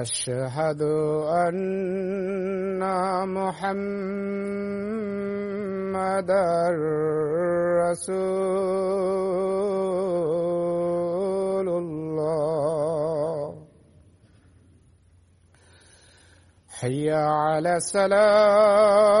أشهد أن محمد رسول الله. حي على السلام.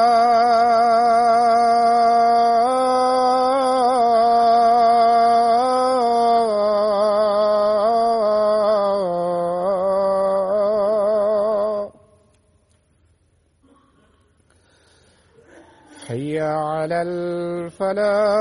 ولا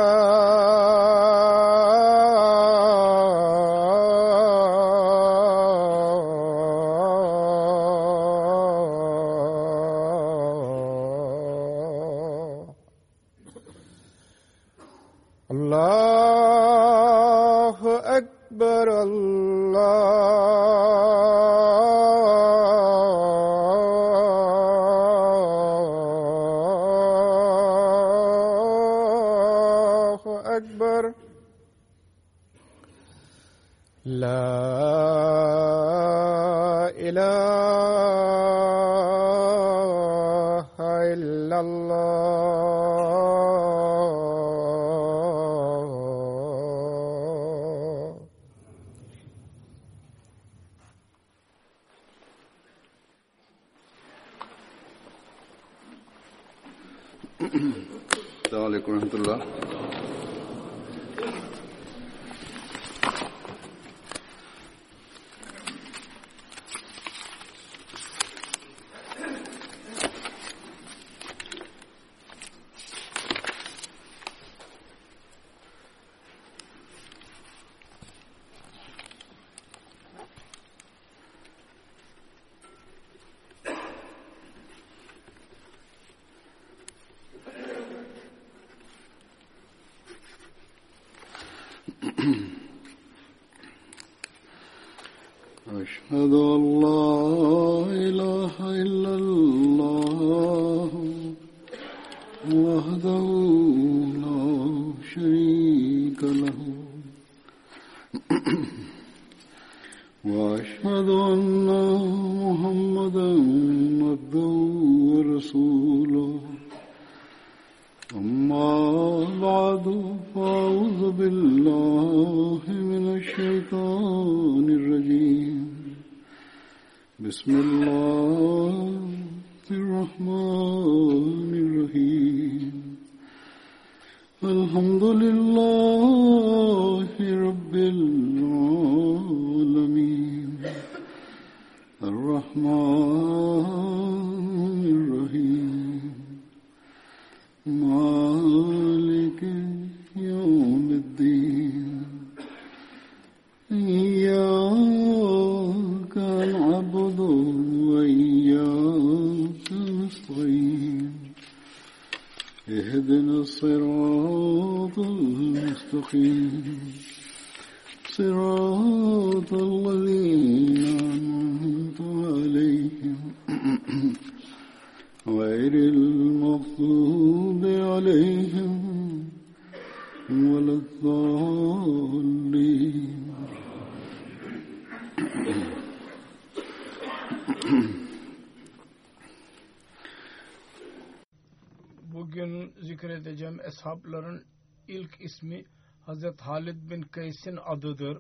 Bugün zikredeceğim eshabların ilk ismi Hazret Halid bin Kays'in adıdır.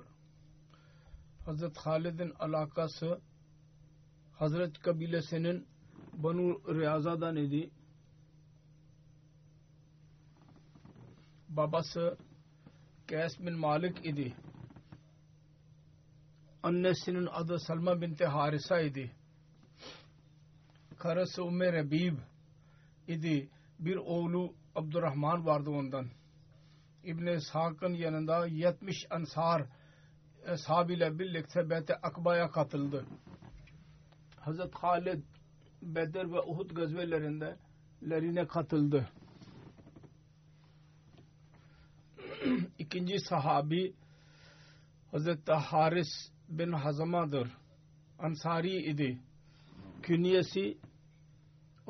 Hazret Halid'in alakası Hazret kabilesinin Banu Riyaza'dan idi. Babası Kays bin Malik idi. Annesinin adı Salma binti Harisa idi. Karısı Umme Rebib idi. Bir oğlu Abdurrahman vardı ondan. İbn-i İshak'ın yanında 70 ansar ashabıyla birlikte Beyt-i Akba'ya katıldı. Hazret Halid Bedir ve Uhud gazvelerinde lerine katıldı. İkinci sahabi Hazreti Haris bin Hazama'dır. Ansari idi. Künyesi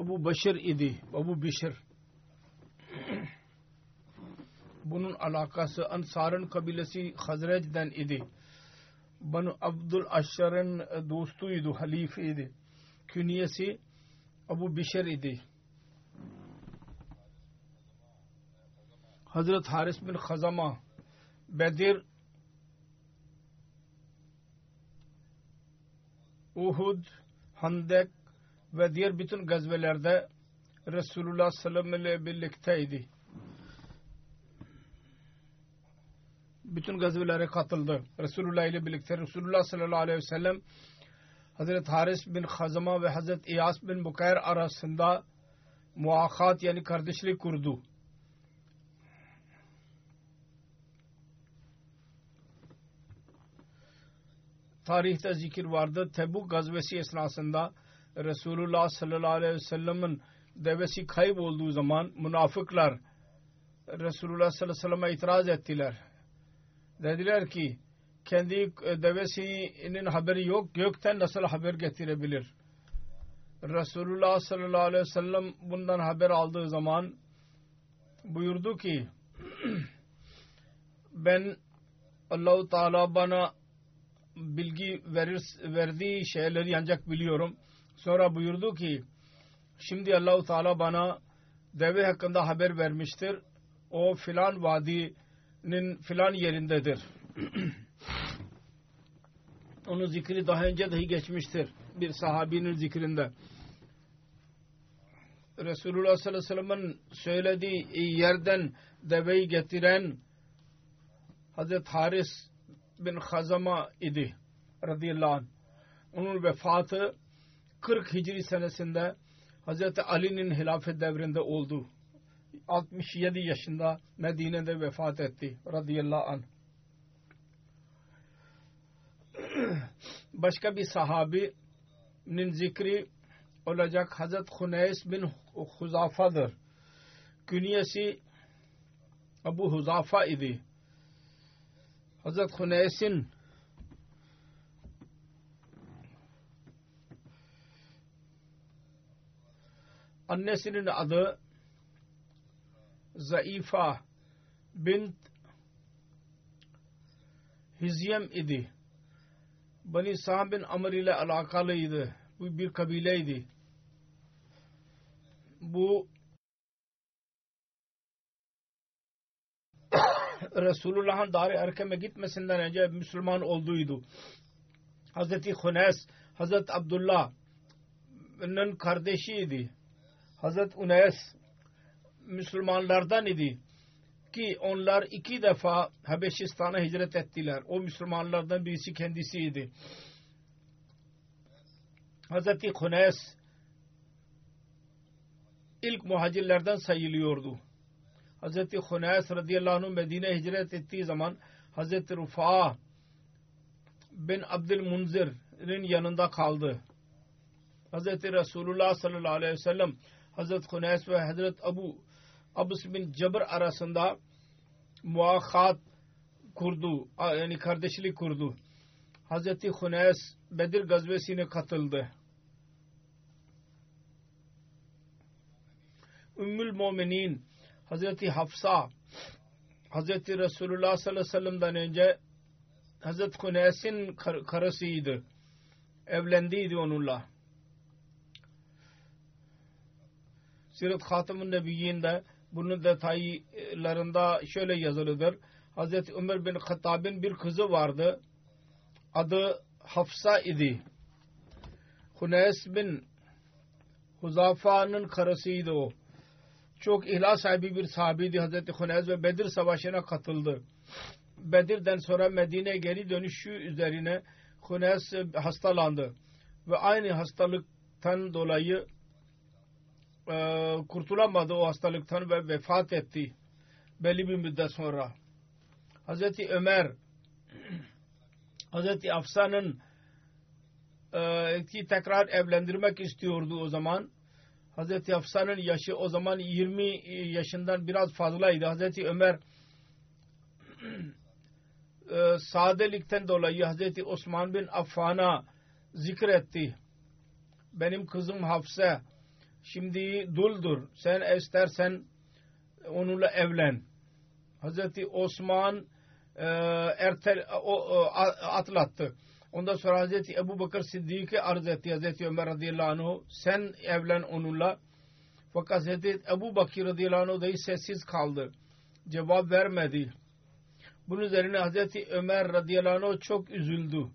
Abu Başır idi. Abu Bişir. Bunun alakası Ansar'ın kabilesi Hazrec'den idi. Banu Abdul Aşşar'ın dostuydu, halifeydi. Künyesi Abu Bişir idi. Hazret Haris bin Khazama Bedir Uhud, Handek ve diğer bütün gazvelerde Resulullah sallallahu aleyhi ve sellem ile birlikteydi. Bütün gazvelere katıldı. Resulullah ile birlikte Resulullah sallallahu aleyhi ve sellem Hazreti Haris bin Khazama ve Hazreti İyas bin Bukayr arasında muakat yani kardeşlik kurdu. Tarihte zikir vardı. Tebuk gazvesi esnasında Resulullah sallallahu aleyhi ve sellem'in devesi kaybolduğu zaman münafıklar Resulullah sallallahu aleyhi ve sellem'e itiraz ettiler. Dediler ki kendi devesinin haberi yok. Gökten nasıl haber getirebilir? Resulullah sallallahu aleyhi ve sellem bundan haber aldığı zaman buyurdu ki ben Allahu Teala bana bilgi verir, verdiği şeyleri ancak biliyorum. Sonra buyurdu ki şimdi Allahu Teala bana deve hakkında haber vermiştir. O filan vadinin filan yerindedir. Onun zikri daha önce dahi geçmiştir. Bir sahabinin zikrinde. Resulullah sallallahu aleyhi ve sellem'in söylediği yerden deveyi getiren Hazreti Haris bin Hazama idi radıyallahu anh. Onun vefatı 40 Hicri senesinde Hazreti Ali'nin hilafet devrinde oldu. 67 yaşında Medine'de vefat etti radıyallahu anh. Başka bir sahabinin zikri olacak Hazret Huneys bin Huzafa'dır. Künyesi Abu Huzafa idi. Hazret Huneys'in annesinin adı Zaifa bint Hizyem idi. Bani Sa'd bin Amr ile alakalıydı. Bu bir kabileydi. Bu Resulullah'ın Dar-ı Erkem'e gitmesinden önce Müslüman olduğuydu. Hazreti Hunes, Hazreti Abdullah'ın kardeşiydi. Hazreti Unes Müslümanlardan idi ki onlar iki defa Habeşistan'a hicret ettiler. O Müslümanlardan birisi kendisiydi. Hazreti Hunes ilk muhacirlerden sayılıyordu. Hazreti Hunes radıyallahu anh Medine hicret ettiği zaman Hazreti Rufa bin Abdülmunzir'in yanında kaldı. Hazreti Resulullah sallallahu aleyhi ve sellem Hazreti Hunes ve Hazreti Abu Abus bin Cebr arasında muahat kurdu. Yani kardeşlik kurdu. Hazreti Hunes Bedir gazvesine katıldı. Ümmül Muminin Hazreti Hafsa Hazreti Resulullah sallallahu aleyhi ve sellem'den önce Hazreti Hunes'in kar karısıydı. Evlendiydi onunla. Sirat Hatam'ın Nebiyyi'nde bunun detaylarında şöyle yazılıdır. Hazreti Ömer bin Hattab'ın bir kızı vardı. Adı Hafsa idi. Hunes bin Huzafa'nın karısıydı o. Çok ihlas sahibi bir sahabiydi Hazreti Hunes ve Bedir Savaşı'na katıldı. Bedir'den sonra Medine'ye geri dönüşü üzerine Hunes hastalandı. Ve aynı hastalıktan dolayı kurtulamadı o hastalıktan ve vefat etti. Belli bir müddet sonra. Hazreti Ömer Hazreti Afsa'nın e, ki tekrar evlendirmek istiyordu o zaman. Hazreti Afsa'nın yaşı o zaman 20 yaşından biraz fazlaydı. Hazreti Ömer e, sadelikten dolayı Hazreti Osman bin Affan'a zikretti. Benim kızım Hafsa şimdi duldur. Sen istersen onunla evlen. Hazreti Osman e, ertel, o, o, atlattı. Ondan sonra Hazreti Ebu Bakır Siddiq'e arz etti Hazreti Ömer radıyallahu anh sen evlen onunla. Fakat Hazreti Ebu Bakır radıyallahu anh dahi sessiz kaldı. Cevap vermedi. Bunun üzerine Hazreti Ömer radıyallahu anh çok üzüldü.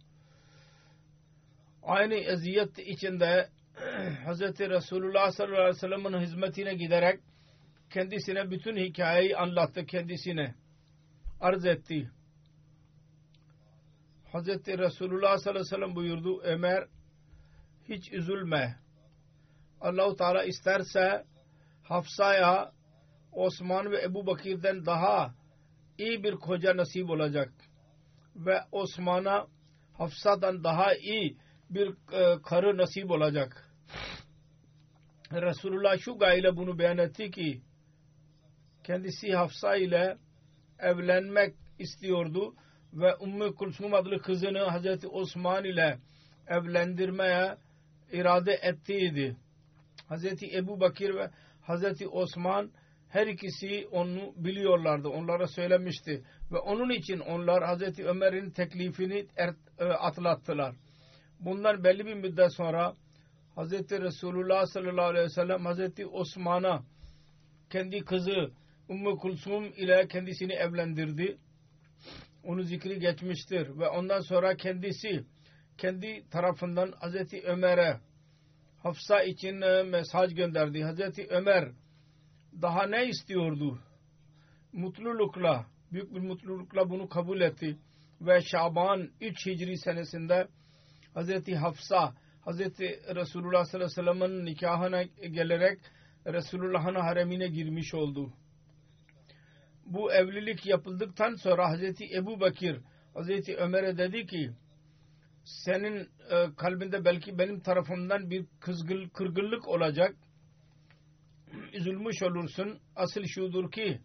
Aynı eziyet içinde Hazreti Resulullah sallallahu aleyhi ve sellem'in hizmetine giderek kendisine bütün hikayeyi anlattı kendisine. Arz etti. Hazreti Resulullah sallallahu aleyhi ve sellem buyurdu Ömer hiç üzülme. Allahu Teala isterse Hafsa'ya Osman ve Ebu Bakir'den daha iyi bir koca nasip olacak. Ve Osman'a Hafsa'dan daha iyi bir e, karı nasip olacak. Resulullah şu gayle bunu beyan etti ki kendisi Hafsa ile evlenmek istiyordu ve Ümmü Kulsum adlı kızını Hazreti Osman ile evlendirmeye irade ettiydi. Hazreti Ebu Bakir ve Hazreti Osman her ikisi onu biliyorlardı. Onlara söylemişti. Ve onun için onlar Hazreti Ömer'in teklifini er, e, atlattılar. Bundan belli bir müddet sonra Hazreti Resulullah sallallahu aleyhi ve sellem Hazreti Osman'a kendi kızı Ümmü Kulsum ile kendisini evlendirdi. Onu zikri geçmiştir ve ondan sonra kendisi kendi tarafından Hazreti Ömer'e Hafsa için e, mesaj gönderdi. Hazreti Ömer daha ne istiyordu? Mutlulukla, büyük bir mutlulukla bunu kabul etti. Ve Şaban 3 Hicri senesinde Hazreti Hafsa, Hazreti Resulullah sallallahu aleyhi ve sellem'in nikahına gelerek Resulullah'ın haremine girmiş oldu. Bu evlilik yapıldıktan sonra Hazreti Ebu Bakir Hazreti Ömer'e dedi ki senin e, kalbinde belki benim tarafımdan bir kızgın, kırgınlık olacak üzülmüş olursun. Asıl şudur ki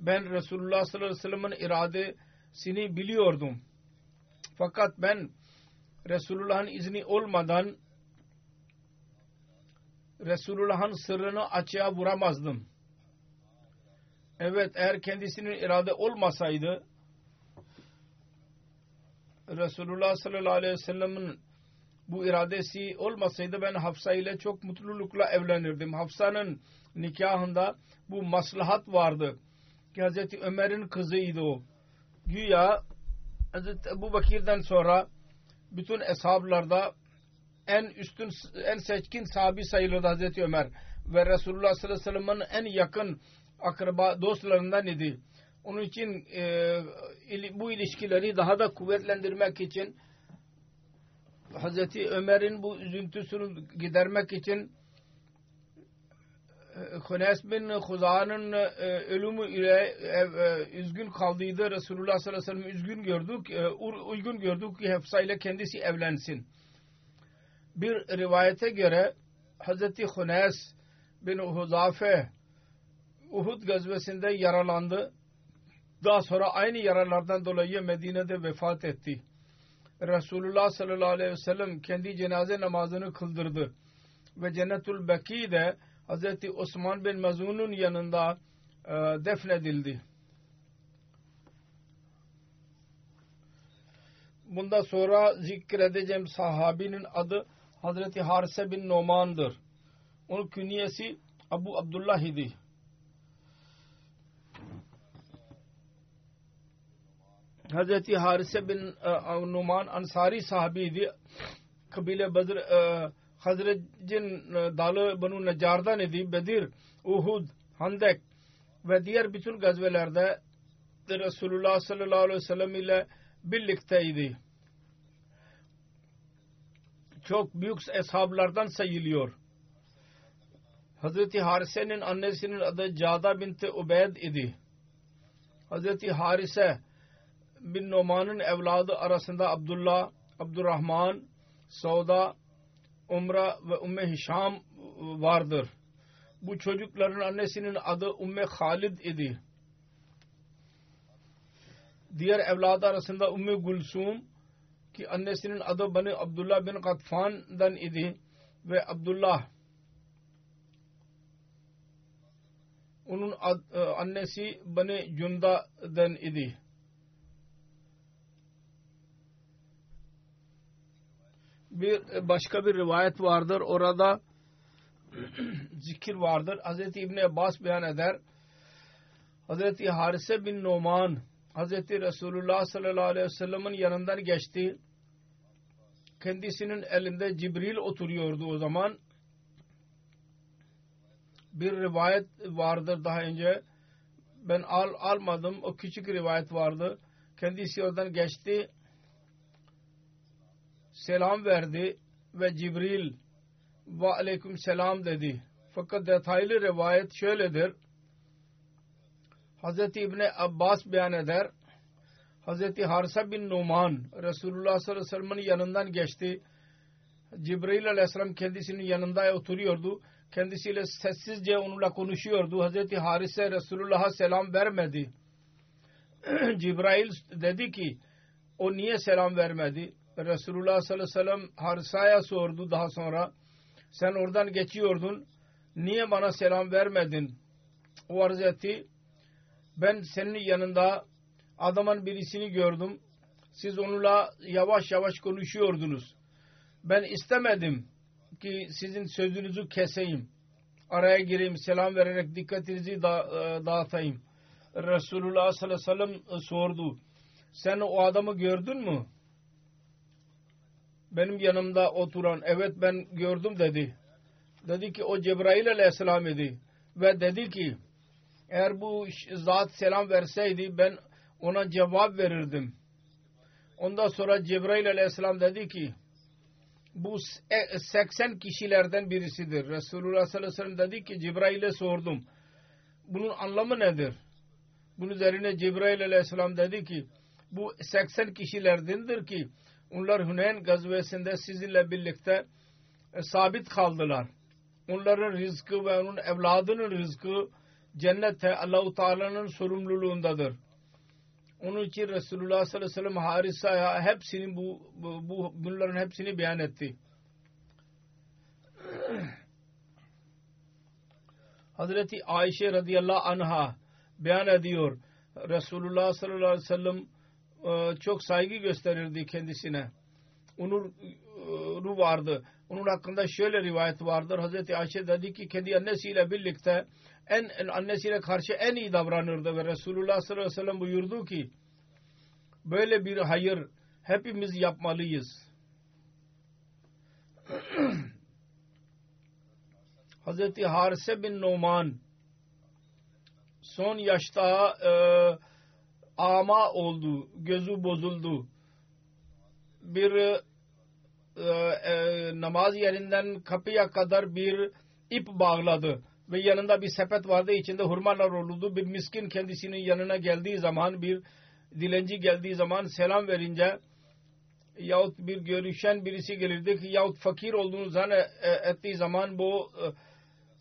ben Resulullah sallallahu aleyhi ve sellem'in iradesini biliyordum. Fakat ben Resulullah'ın izni olmadan Resulullah'ın sırrını açığa vuramazdım. Evet eğer kendisinin irade olmasaydı Resulullah sallallahu aleyhi ve sellem'in bu iradesi olmasaydı ben Hafsa ile çok mutlulukla evlenirdim. Hafsa'nın nikahında bu maslahat vardı. Ki Hazreti Ömer'in kızıydı o. Güya Hazreti Ebu Bakir'den sonra bütün eshablarda en üstün, en seçkin sahabi sayılırdı Hazreti Ömer. Ve Resulullah sallallahu aleyhi ve sellem'in en yakın akraba dostlarından idi. Onun için e, bu ilişkileri daha da kuvvetlendirmek için Hazreti Ömer'in bu üzüntüsünü gidermek için Hunes bin Huza'nın e, ölümü ile e, e, üzgün kaldıydı. Resulullah sallallahu aleyhi ve sellem üzgün gördük, uygun gördük ki Hafsa ile kendisi evlensin. Bir rivayete göre Hazreti Hunes bin Huzafe Uhud gazvesinde yaralandı. Daha sonra aynı yaralardan dolayı Medine'de vefat etti. Resulullah sallallahu aleyhi ve sellem kendi cenaze namazını kıldırdı. Ve Cennetul Beki'de Hz. Osman bin Mazun'un yanında e, defnedildi. Bundan sonra zikredeceğim sahabinin adı Hazreti Harise bin Noman'dır. Onun künyesi Abu Abdullah idi. Hazreti Harise bin e, Numan Ansari sahibiydi. Kabile Bedir e, Hazret'in e, dalı Banu Necar'dan idi. Bedir, Uhud, Handek ve diğer bütün gazvelerde Resulullah sallallahu aleyhi ve sellem ile birlikteydi. Çok büyük eshablardan sayılıyor. Hazreti Harise'nin annesinin adı Cada binti Ubeyd idi. Hazreti Harise bin Numan'ın evladı arasında Abdullah, Abdurrahman, Sauda, Umra ve Umme Hişam vardır. Bu çocukların annesinin adı Umme Halid idi. Diğer evladı arasında Umme Gulsum ki annesinin adı Bani Abdullah bin Katfan'dan idi ve Abdullah onun ad, e, annesi Bani Cunda'dan idi. Bir başka bir rivayet vardır. Orada zikir vardır. Hz. İbni Abbas beyan eder. Hz. Harise bin Numan Hz. Resulullah sallallahu aleyhi ve sellem'in yanından geçti. Kendisinin elinde Cibril oturuyordu o zaman. Bir rivayet vardır daha önce. Ben al, almadım. O küçük rivayet vardı. Kendisi oradan geçti. Selam verdi ve Cibril ve aleyküm selam dedi. Fakat detaylı rivayet şöyledir. Hz. İbni Abbas beyan eder. Hz. Harsa bin Numan Resulullah sallallahu aleyhi ve sellem'in yanından geçti. Cibril aleyhisselam kendisinin yanında oturuyordu. Kendisiyle sessizce onunla konuşuyordu. Hz. Harise Resulullah'a selam vermedi. Cibrail dedi ki o niye selam vermedi? Resulullah sallallahu aleyhi ve sellem Harisa'ya sordu daha sonra. Sen oradan geçiyordun. Niye bana selam vermedin? O arz etti. Ben senin yanında adamın birisini gördüm. Siz onunla yavaş yavaş konuşuyordunuz. Ben istemedim ki sizin sözünüzü keseyim. Araya gireyim, selam vererek dikkatinizi da, e, dağıtayım. Resulullah sallallahu aleyhi ve sellem sordu. Sen o adamı gördün mü? Benim yanımda oturan, evet ben gördüm dedi. Dedi ki o Cebrail aleyhisselam idi. Ve dedi ki eğer bu zat selam verseydi ben ona cevap verirdim. Ondan sonra Cebrail aleyhisselam dedi ki bu 80 kişilerden birisidir. Resulullah sallallahu aleyhi ve sellem dedi ki Cebrail'e sordum. Bunun anlamı nedir? Bunun üzerine Cebrail aleyhisselam dedi ki bu 80 kişilerdendir ki onlar Huneyn gazvesinde sizinle birlikte e, sabit kaldılar. Onların rızkı ve onun evladının rızkı cennette Allahu Teala'nın sorumluluğundadır. Onun için Resulullah sallallahu aleyhi ve sellem Harisa'ya hepsini bu, bu, bu bunların hepsini beyan etti. Hazreti Ayşe radıyallahu anha beyan ediyor. Resulullah sallallahu aleyhi ve sellem çok saygı gösterirdi kendisine. Onuru vardı. Onun hakkında şöyle rivayet vardır. Hazreti Ayşe dedi ki kendi annesiyle birlikte en annesiyle karşı en iyi davranırdı ve Resulullah sallallahu aleyhi ve sellem buyurdu ki böyle bir hayır hepimiz yapmalıyız. Hazreti Harise bin Numan son yaşta e, ama oldu, gözü bozuldu. Bir e, e, namaz yerinden kapıya kadar bir ip bağladı ve yanında bir sepet vardı içinde hurmalar olurdu. Bir miskin kendisinin yanına geldiği zaman bir dilenci geldiği zaman selam verince yahut bir görüşen birisi gelirdi ki yahut fakir olduğunu zan ettiği zaman bu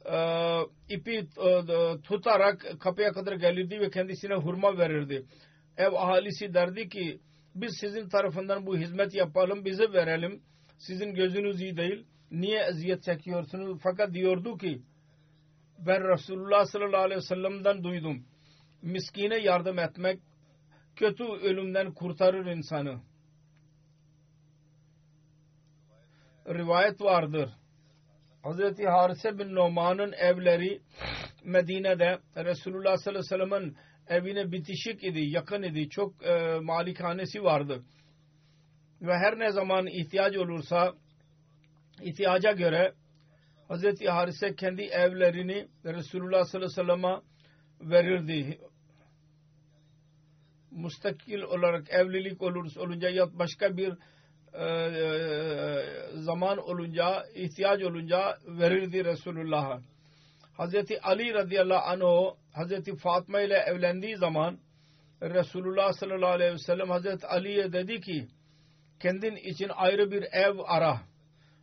e, ipi e, tutarak kapıya kadar gelirdi ve kendisine hurma verirdi. Ev ahalisi derdi ki biz sizin tarafından bu hizmet yapalım bize verelim. Sizin gözünüz iyi değil. Niye eziyet çekiyorsunuz? Fakat diyordu ki ben Resulullah sallallahu aleyhi ve sellem'den duydum. Miskine yardım etmek kötü ölümden kurtarır insanı. Rivayet vardır. Hazreti Harise bin Numan'ın evleri Medine'de Resulullah sallallahu aleyhi ve sellem'in evine bitişik idi, yakın idi. Çok e, malikanesi vardı. Ve her ne zaman ihtiyaç olursa ihtiyaca göre Hazreti Harise kendi evlerini Resulullah sallallahu aleyhi ve sellem'e verirdi. Mustakil olarak evlilik olursa olunca ya başka bir e, zaman olunca, ihtiyaç olunca verirdi Resulullah'a. Hazreti Ali radıyallahu anh Hazreti Fatma ile evlendiği zaman Resulullah sallallahu aleyhi ve sellem Hazreti Ali'ye dedi ki kendin için ayrı bir ev ara.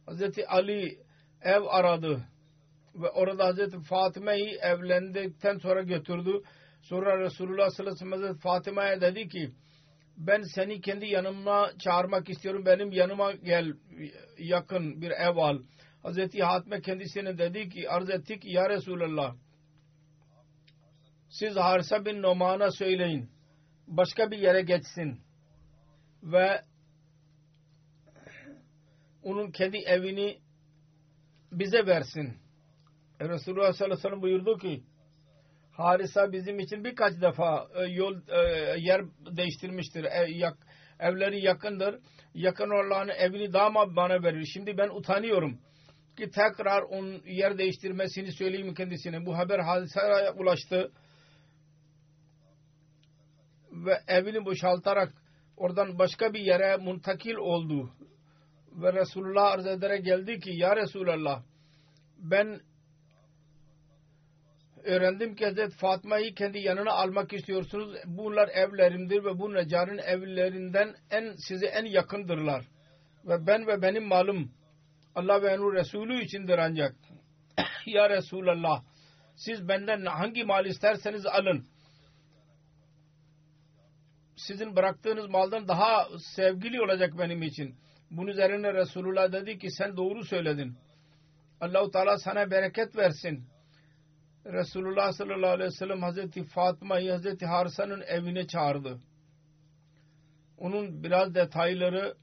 Hazreti Ali ev aradı ve orada Hazreti Fatıma'yı evlendikten sonra götürdü. Sonra Resulullah sallallahu aleyhi ve sellem Fatıma'ya dedi ki ben seni kendi yanıma çağırmak istiyorum. Benim yanıma gel yakın bir ev al. Hazreti Hatme kendisine dedi ki arz etti ki ya Resulallah siz Harisa bin Noman'a söyleyin. Başka bir yere geçsin. Ve onun kendi evini bize versin. E Resulullah sallallahu aleyhi ve sellem buyurdu ki Harisa bizim için birkaç defa e, yol e, yer değiştirmiştir. Evleri yakındır. Yakın olan evini daha bana verir. Şimdi ben utanıyorum ki tekrar onun yer değiştirmesini söyleyeyim kendisine. Bu haber Harisa'ya ulaştı. Ve evini boşaltarak oradan başka bir yere muntakil oldu. Ve Resulullah arz ederek geldi ki Ya Resulallah ben öğrendim ki Hazreti Fatma'yı kendi yanına almak istiyorsunuz. Bunlar evlerimdir ve bu Necar'ın evlerinden en size en yakındırlar. Ve ben ve benim malım Allah ve onun Resulü içindir ancak. ya Resulallah siz benden hangi mal isterseniz alın. Sizin bıraktığınız maldan daha sevgili olacak benim için. Bunun üzerine Resulullah dedi ki sen doğru söyledin. Allahu Teala sana bereket versin. Resulullah sallallahu aleyhi ve sellem Hazreti Fatma'yı Hazreti Harsa'nın evine çağırdı. Onun biraz detayları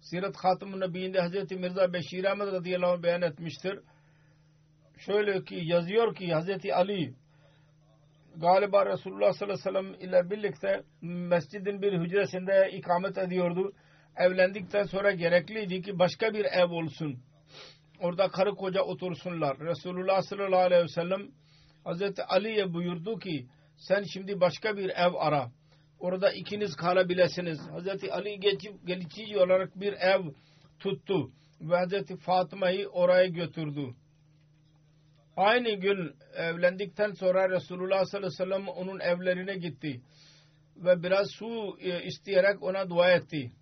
Sirat Hatım-ı Nebi'inde Hazreti Mirza Beşir Ahmet radıyallahu anh beyan etmiştir. Şöyle ki yazıyor ki Hazreti Ali galiba Resulullah sallallahu aleyhi ve sellem ile birlikte mescidin bir hücresinde ikamet ediyordu. Evlendikten sonra gerekliydi ki başka bir ev olsun orada karı koca otursunlar. Resulullah sallallahu aleyhi ve sellem Hazreti Ali'ye buyurdu ki sen şimdi başka bir ev ara. Orada ikiniz kalabilirsiniz. Hazreti Ali geçip geçici olarak bir ev tuttu ve Hazreti Fatıma'yı oraya götürdü. Aynı gün evlendikten sonra Resulullah sallallahu aleyhi ve sellem onun evlerine gitti ve biraz su e, isteyerek ona dua etti.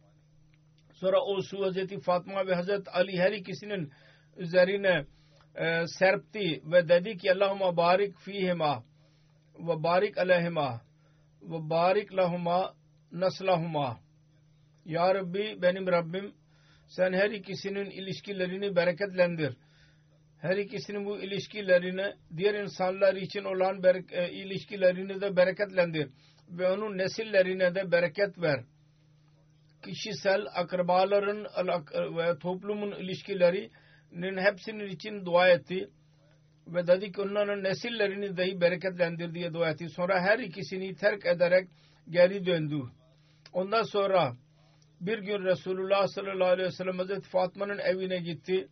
Sonra o su Hazreti Fatma ve Hazreti Ali her ikisinin üzerine e, serpti ve dedi ki Allahümme barik fihima ve barik aleyhima ve barik lahuma naslahuma Ya Rabbi benim Rabbim sen her ikisinin ilişkilerini bereketlendir. Her ikisinin bu ilişkilerini diğer insanlar için olan e, ilişkilerini de bereketlendir. Ve onun nesillerine de bereket ver. Kişisel akrabaların ve toplumun ilişkileri hepsinin için dua etti ve dedi ki onların nesillerini dahi bereketlendir diye dua etti. Sonra her ikisini terk ederek geri döndü. Ondan sonra bir gün Resulullah sallallahu aleyhi ve sellem Hazreti Fatma'nın evine gitti.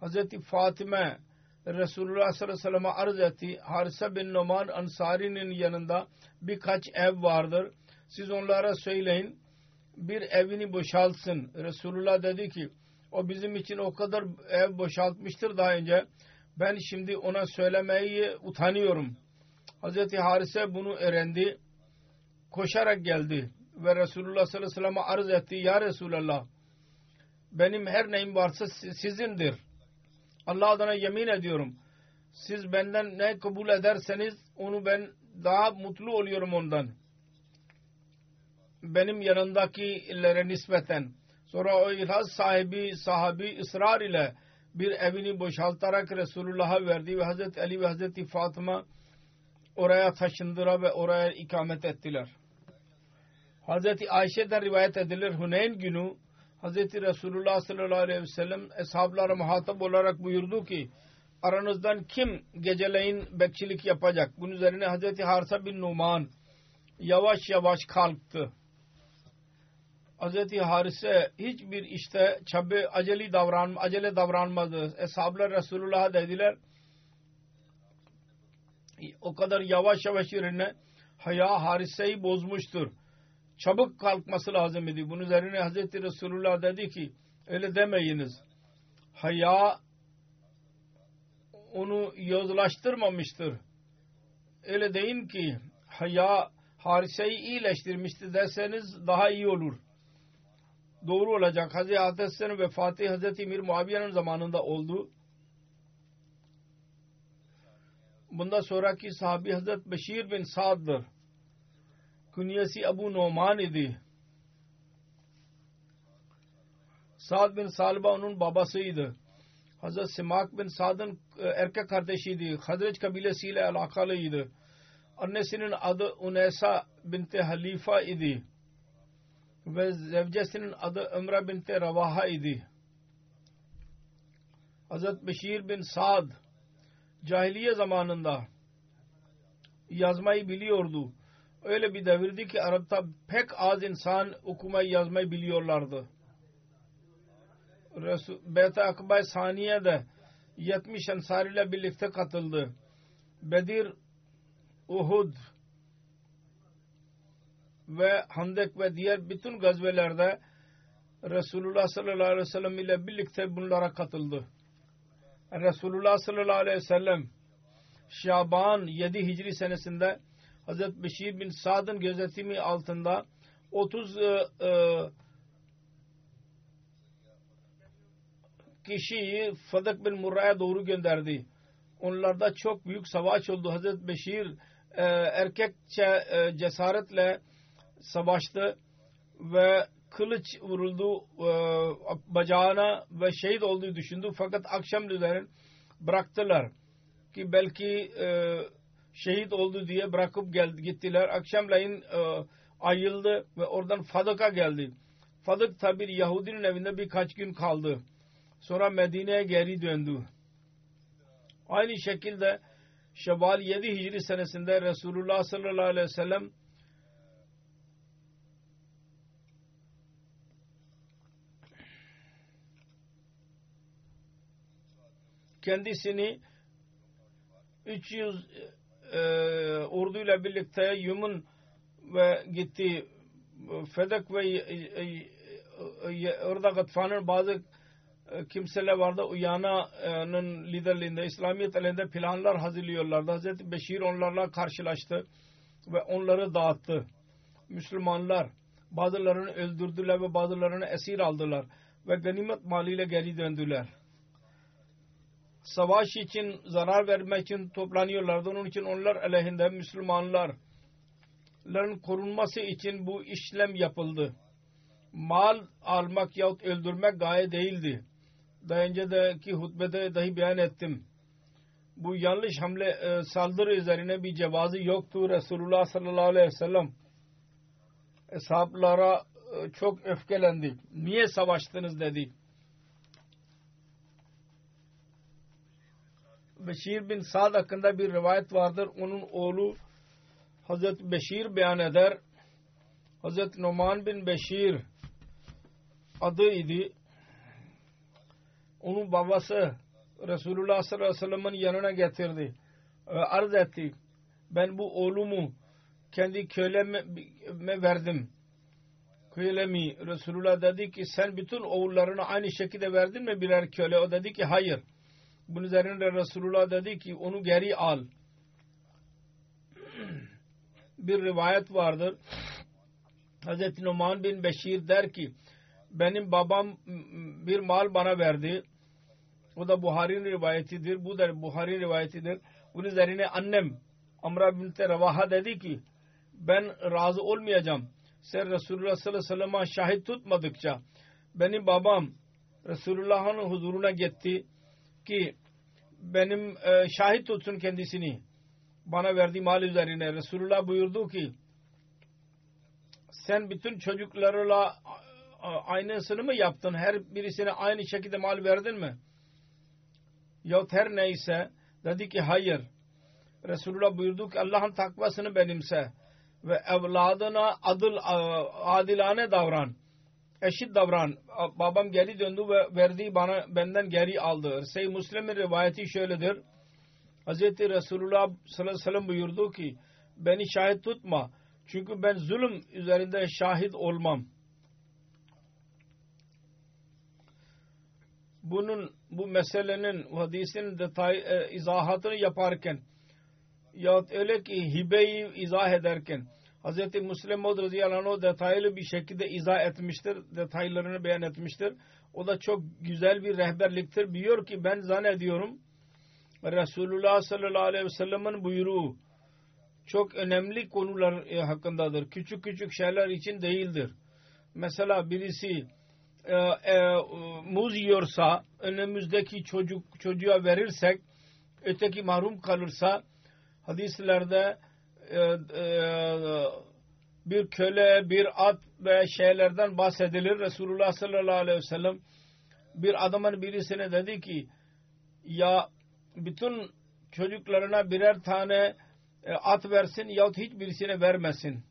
Hazreti Fatime Resulullah sallallahu aleyhi ve sellem'e arz etti. Harisa bin Numan Ansari'nin yanında birkaç ev vardır. Siz onlara söyleyin bir evini boşaltsın. Resulullah dedi ki o bizim için o kadar ev boşaltmıştır daha önce. Ben şimdi ona söylemeyi utanıyorum. Hazreti Harise bunu öğrendi. Koşarak geldi ve Resulullah sallallahu aleyhi ve sellem'e arz etti. Ya Resulallah benim her neyim varsa sizindir. Allah adına yemin ediyorum. Siz benden ne kabul ederseniz onu ben daha mutlu oluyorum ondan. Benim yanındakilere nispeten. Sonra o ihraz sahibi sahabi ısrar ile bir evini boşaltarak Resulullah'a verdi ve Hazreti Ali ve Hazreti Fatıma oraya taşındıra ve oraya ikamet ettiler. Hazreti Ayşe'den rivayet edilir Huneyn günü Hazreti Resulullah sallallahu aleyhi ve sellem eshablara muhatap olarak buyurdu ki aranızdan kim geceleyin bekçilik yapacak? Bunun üzerine Hazreti Harsa bin Numan yavaş yavaş kalktı. Hazreti Harise hiçbir işte çabe acele davran acele davranmadı. Eshablar Resulullah'a dediler o kadar yavaş yavaş yerine haya Harise'yi bozmuştur. Çabuk kalkması lazım idi. Bunun üzerine Hazreti Resulullah dedi ki öyle demeyiniz. Haya onu yozlaştırmamıştır. Öyle deyin ki haya Harise'yi iyileştirmiştir derseniz daha iyi olur. Doğru olacak. Hazreti Hasan'ın vefatı Hazreti Emir Muaviye'nin zamanında oldu. Bundan sonraki sahabi Hazret Beşir bin Sa'd'dır. Künyesi Abu Numan idi. Sa'd bin Salba onun babasıydı. Hazret Simak bin Sa'd'ın erkek kardeşiydi. Hazret kabilesiyle alakalıydı. Annesinin adı Unesa binti Halifa idi. Ve zevcesinin adı Ömre binti Ravaha idi. Hazret Beşir bin Sa'd cahiliye zamanında yazmayı biliyordu. Öyle bir devirdi ki Arap'ta pek az insan okumayı yazmayı biliyorlardı. Beyt-i Akbay Saniye'de 70 ensar ile birlikte katıldı. Bedir, Uhud ve Handek ve diğer bütün gazvelerde Resulullah sallallahu aleyhi ve sellem ile birlikte bunlara katıldı. Resulullah sallallahu aleyhi ve sellem Şaban 7 Hicri senesinde Hazreti Beşir bin Sa'd'ın gözetimi altında 30 e, e, kişiyi Fadak bin Murra'ya doğru gönderdi. Onlarda çok büyük savaş oldu. Hazreti Beşir e, erkekçe e, cesaretle savaştı ve kılıç vuruldu e, bacağına ve şehit olduğu düşündü. Fakat akşam üzeri bıraktılar ki belki e, şehit oldu diye bırakıp geldi, gittiler. Akşamleyin e, ayıldı ve oradan Fadık'a geldi. Fadık tabi Yahudinin evinde birkaç gün kaldı. Sonra Medine'ye geri döndü. Aynı şekilde Şeval 7 Hicri senesinde Resulullah sallallahu aleyhi ve sellem kendisini 300 e, orduyla birlikte Yumun ve gitti. Fedek ve e, e, orada Gatfan'ın bazı kimseler vardı. Uyana'nın liderliğinde İslamiyet elinde planlar hazırlıyorlardı. Hazreti Beşir onlarla karşılaştı ve onları dağıttı. Müslümanlar bazılarını öldürdüler ve bazılarını esir aldılar ve ganimet maliyle geri döndüler savaş için zarar vermek için toplanıyorlardı. Onun için onlar aleyhinde Müslümanların korunması için bu işlem yapıldı. Mal almak yahut öldürmek gaye değildi. Daha önceki hutbede dahi beyan ettim. Bu yanlış hamle e, saldırı üzerine bir cevazı yoktu. Resulullah sallallahu aleyhi ve sellem hesaplara e, çok öfkelendi. Niye savaştınız dedi. Beşir bin Sa'd hakkında bir rivayet vardır. Onun oğlu Hazreti Beşir beyan eder. Hazreti Numan bin Beşir adı idi. Onun babası Resulullah sallallahu aleyhi ve sellem'in yanına getirdi. Arz etti. Ben bu oğlumu kendi köleme verdim. Kölemi Resulullah dedi ki sen bütün oğullarını aynı şekilde verdin mi birer köle? O dedi ki hayır. Bunun üzerine Resulullah dedi ki onu geri al. Bir rivayet vardır. Hz. Numan bin Beşir der ki benim babam bir mal bana verdi. O da Buhari'nin rivayetidir. Bu da Buhari rivayetidir. Bunun üzerine annem Amra binte Revaha dedi ki ben razı olmayacağım. Sen Resulullah sallallahu aleyhi ve sellem'e şahit tutmadıkça benim babam Resulullah'ın huzuruna gitti ki benim e, şahit tutsun kendisini bana verdiği mal üzerine Resulullah buyurdu ki sen bütün çocuklarla aynısını mı yaptın? Her birisine aynı şekilde mal verdin mi? Yahut her neyse dedi ki hayır. Resulullah buyurdu ki Allah'ın takvasını benimse ve evladına adıl, adilane davran. Eşit davran. Babam geri döndü ve verdiği bana benden geri aldı. Seyyid Müslim'in rivayeti şöyledir. Hz. Resulullah sallallahu aleyhi ve sellem buyurdu ki beni şahit tutma. Çünkü ben zulüm üzerinde şahit olmam. Bunun bu meselenin hadisin detay e, izahatını yaparken yahut öyle ki hibeyi izah ederken Hz. Müslim radıyallahu anh detaylı bir şekilde izah etmiştir. Detaylarını beyan etmiştir. O da çok güzel bir rehberliktir. Biliyor ki ben zannediyorum Resulullah sallallahu aleyhi ve sellem'in buyruğu çok önemli konular e, hakkındadır. Küçük küçük şeyler için değildir. Mesela birisi e, e, muz yiyorsa önümüzdeki çocuk çocuğa verirsek öteki mahrum kalırsa hadislerde bir köle, bir at ve şeylerden bahsedilir. Resulullah sallallahu aleyhi ve sellem bir adamın birisine dedi ki ya bütün çocuklarına birer tane e, at versin yahut hiçbirisine vermesin.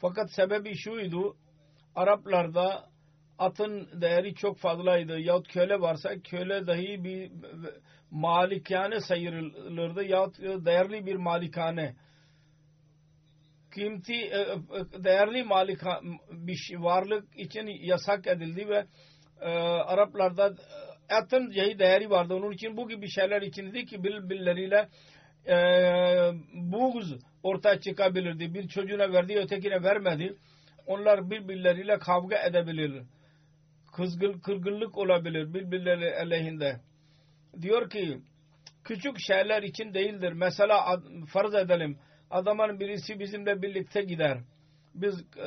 Fakat sebebi şuydu Araplarda atın değeri çok fazlaydı. Yahut köle varsa köle dahi bir malikane sayılırdı yahut değerli bir malikane. Kimti e, e, değerli malika bir varlık için yasak edildi ve e, Araplarda atın yahı değeri vardı. Onun için bu gibi şeyler içindi ki birbirleriyle e, buğz ortaya çıkabilirdi. Bir çocuğuna verdi ötekine vermedi. Onlar birbirleriyle kavga edebilir. Kızgın, kırgınlık olabilir birbirleri aleyhinde. Diyor ki küçük şeyler için değildir. Mesela farz edelim adamın birisi bizimle birlikte gider. Biz e,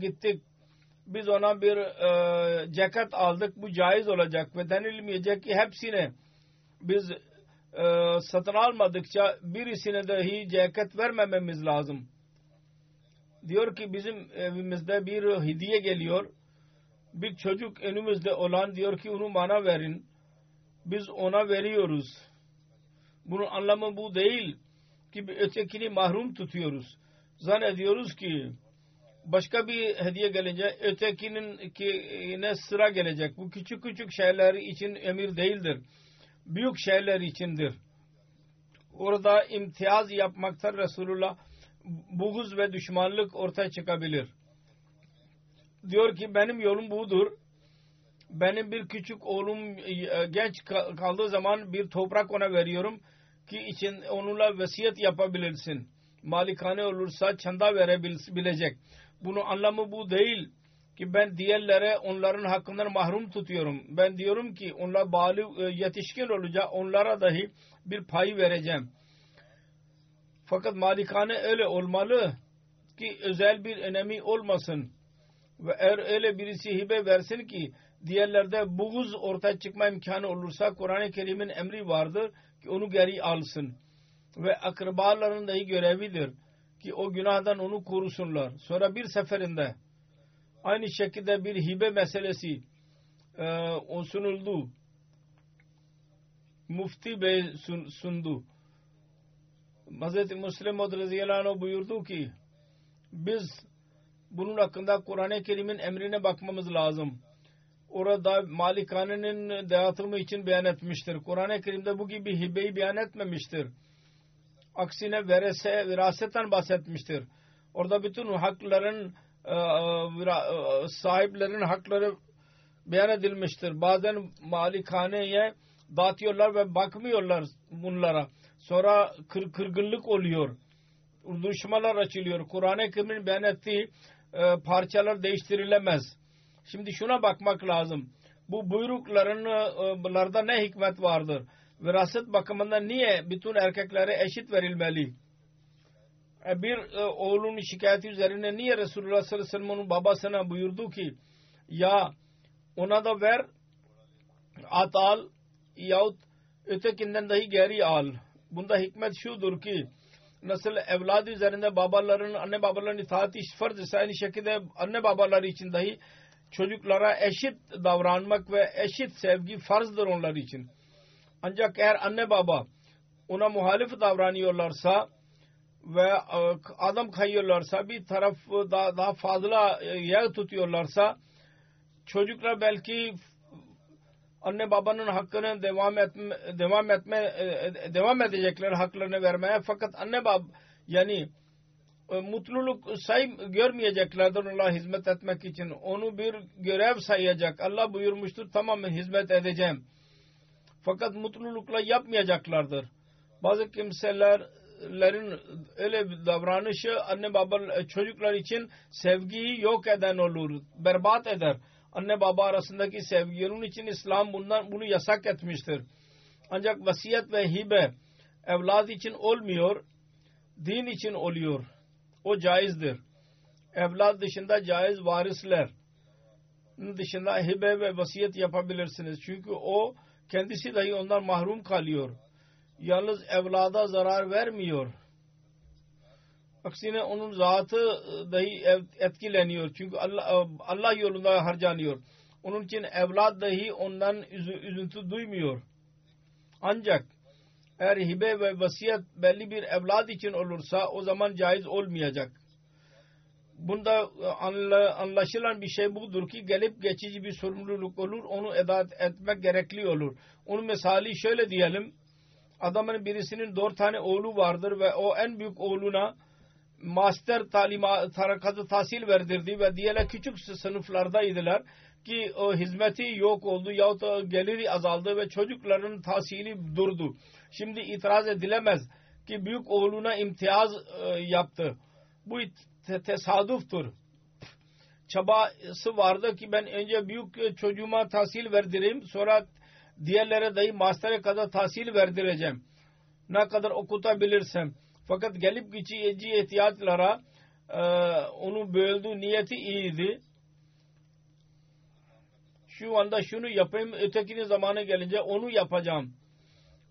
gittik biz ona bir e, ceket aldık bu caiz olacak ve denilmeyecek ki hepsine biz e, satın almadıkça birisine dahi ceket vermememiz lazım. Diyor ki bizim evimizde bir hediye geliyor. Bir çocuk önümüzde olan diyor ki onu bana verin. Biz ona veriyoruz. Bunun anlamı bu değil ki ötekini mahrum tutuyoruz. Zannediyoruz ki başka bir hediye gelince ötekinin ne sıra gelecek. Bu küçük küçük şeyler için emir değildir. Büyük şeyler içindir. Orada imtiyaz yapmakta Resulullah buğuz ve düşmanlık ortaya çıkabilir. Diyor ki benim yolum budur. Benim bir küçük oğlum genç kaldığı zaman bir toprak ona veriyorum ki için onunla vesiyet yapabilirsin. Malikane olursa çanda verebilecek. Bunun anlamı bu değil ki ben diğerlere onların hakkından mahrum tutuyorum. Ben diyorum ki onlar bağlı yetişkin olacak onlara dahi bir pay vereceğim. Fakat malikane öyle olmalı ki özel bir önemi olmasın. Ve eğer öyle birisi hibe versin ki diğerlerde buğuz ortaya çıkma imkanı olursa Kur'an-ı Kerim'in emri vardır ki onu geri alsın. Ve akrabaların dahi görevidir ki o günahdan onu korusunlar. Sonra bir seferinde aynı şekilde bir hibe meselesi e, o sunuldu. Mufti Bey sun, sundu. Hz. Müslim radıyallahu buyurdu ki biz bunun hakkında Kur'an-ı Kerim'in emrine bakmamız lazım. Orada malikanenin dağıtımı için beyan etmiştir. Kur'an-ı Kerim'de bu gibi hibeyi beyan etmemiştir. Aksine verese, virasetten bahsetmiştir. Orada bütün hakların e, e, sahiplerin hakları beyan edilmiştir. Bazen malikaneye dağıtıyorlar ve bakmıyorlar bunlara. Sonra kır, kırgınlık oluyor. Düşmanlar açılıyor. Kur'an-ı Kerim'in beyan ettiği e, parçalar değiştirilemez. Şimdi şuna bakmak lazım. Bu buyrukların e, ne hikmet vardır? Veraset bakımından niye bütün erkeklere eşit verilmeli? E, bir e, oğlun şikayeti üzerine niye Resulullah sallallahu aleyhi ve sellem onun babasına buyurdu ki ya ona da ver at al yahut ötekinden dahi geri al. Bunda hikmet şudur ki nasıl evladı üzerinde babaların anne babaların itaati farz ise aynı şekilde anne babaları için dahi çocuklara eşit davranmak ve eşit sevgi farzdır onlar için. Ancak eğer anne baba ona muhalif davranıyorlarsa ve e, adam kayıyorlarsa bir taraf daha, daha fazla e, yer tutuyorlarsa çocuklar belki anne babanın hakkını devam etme, devam etme e, devam edecekler haklarını vermeye fakat anne bab yani mutluluk say görmeyeceklerdir ona hizmet etmek için. Onu bir görev sayacak. Allah buyurmuştur tamamen hizmet edeceğim. Fakat mutlulukla yapmayacaklardır. Bazı kimselerin öyle bir davranışı anne baba çocuklar için sevgiyi yok eden olur. Berbat eder. Anne baba arasındaki sevgi. Onun için İslam bundan bunu yasak etmiştir. Ancak vasiyet ve hibe evlad için olmuyor. Din için oluyor. O caizdir. Evlad dışında caiz varisler dışında hibe ve vasiyet yapabilirsiniz. Çünkü o kendisi dahi ondan mahrum kalıyor. Yalnız evlada zarar vermiyor. Aksine onun zatı dahi etkileniyor. Çünkü Allah, Allah yolunda harcanıyor. Onun için evlad dahi ondan üzüntü duymuyor. Ancak eğer hibe ve vasiyet belli bir evlad için olursa o zaman caiz olmayacak. Bunda anlaşılan bir şey budur ki gelip geçici bir sorumluluk olur. Onu eda etmek gerekli olur. Onun misali şöyle diyelim. Adamın birisinin dört tane oğlu vardır ve o en büyük oğluna master talima tarakatı tahsil verdirdi ve diğerler küçük sınıflardaydılar ki o hizmeti yok oldu yahut geliri azaldı ve çocukların tahsili durdu. Şimdi itiraz edilemez ki büyük oğluna imtiyaz e, yaptı. Bu tesadüftür. Çabası vardı ki ben önce büyük çocuğuma tahsil verdireyim sonra diğerlere dahi mastere kadar tahsil verdireceğim. Ne kadar okutabilirsem. Fakat gelip geçici ihtiyaçlara e, onu böldü niyeti iyiydi. Şu anda şunu yapayım ötekinin zamanı gelince onu yapacağım.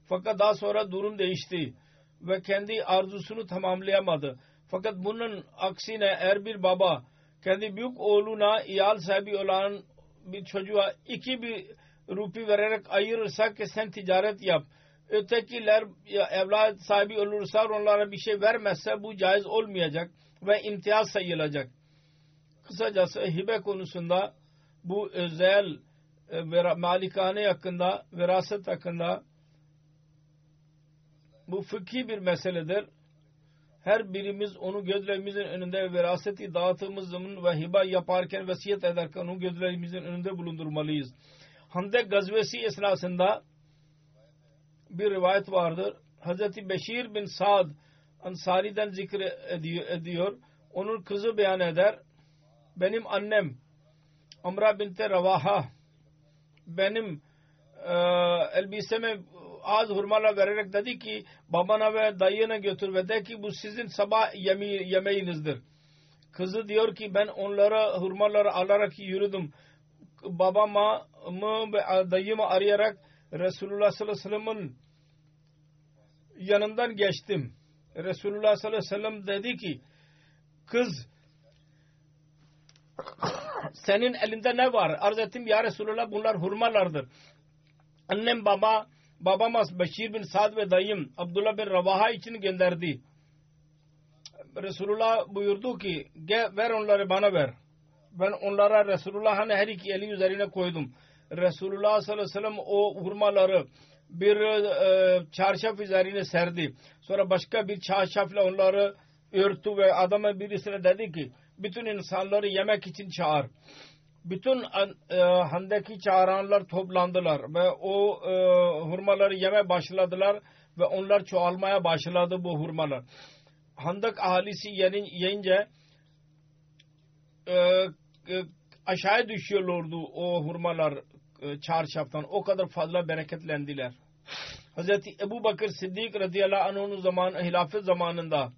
Fakat daha sonra durum değişti ve kendi arzusunu tamamlayamadı. Fakat bunun aksine eğer bir baba kendi büyük oğluna iyal sahibi olan bir çocuğa iki bir rupi vererek ayırırsa ki sen ticaret yap. Ötekiler evlat sahibi olursa onlara bir şey vermezse bu caiz olmayacak ve imtiyaz sayılacak. Kısacası hibe konusunda bu özel e, malikane hakkında, veraset hakkında bu fıkhi bir meseledir. Her birimiz onu gözlerimizin önünde veraseti dağıttığımız zaman ve hiba yaparken, vesiyet ederken onu gözlerimizin önünde bulundurmalıyız. Handek gazvesi esnasında bir rivayet vardır. Hazreti Beşir bin Saad Ansari'den zikir ediyor. Onun kızı beyan eder. Benim annem Amra binte Ravaha benim e, elbiseme az hurmalar vererek dedi ki babana ve dayına götür ve de ki bu sizin sabah yeme yemeğinizdir. Kızı diyor ki ben onlara hurmaları alarak yürüdüm. Babama mı ve dayımı arayarak Resulullah sallallahu aleyhi ve sellem'in yanından geçtim. Resulullah sallallahu aleyhi ve sellem dedi ki kız senin elinde ne var? Arz ettim ya Resulullah bunlar hurmalardır. Annem baba babamız Beşir bin Sad ve dayım Abdullah bin Ravaha için gönderdi. Resulullah buyurdu ki ver onları bana ver. Ben onlara Resulullah'ın her iki eli üzerine koydum. Resulullah sallallahu aleyhi ve sellem o hurmaları bir e, çarşaf üzerine serdi. Sonra başka bir çarşafla onları örtü ve adama birisine dedi ki bütün insanları yemek için çağır. Bütün e, handaki çağıranlar toplandılar ve o e, hurmaları yeme başladılar ve onlar çoğalmaya başladı bu hurmalar. Handak ahalisi yiyince e, e, aşağıya düşüyorlardı o hurmalar çarşaftan o kadar fazla bereketlendiler. Hazreti Ebu Bakır Siddik radıyallahu anh'ın zaman, hilafet zamanında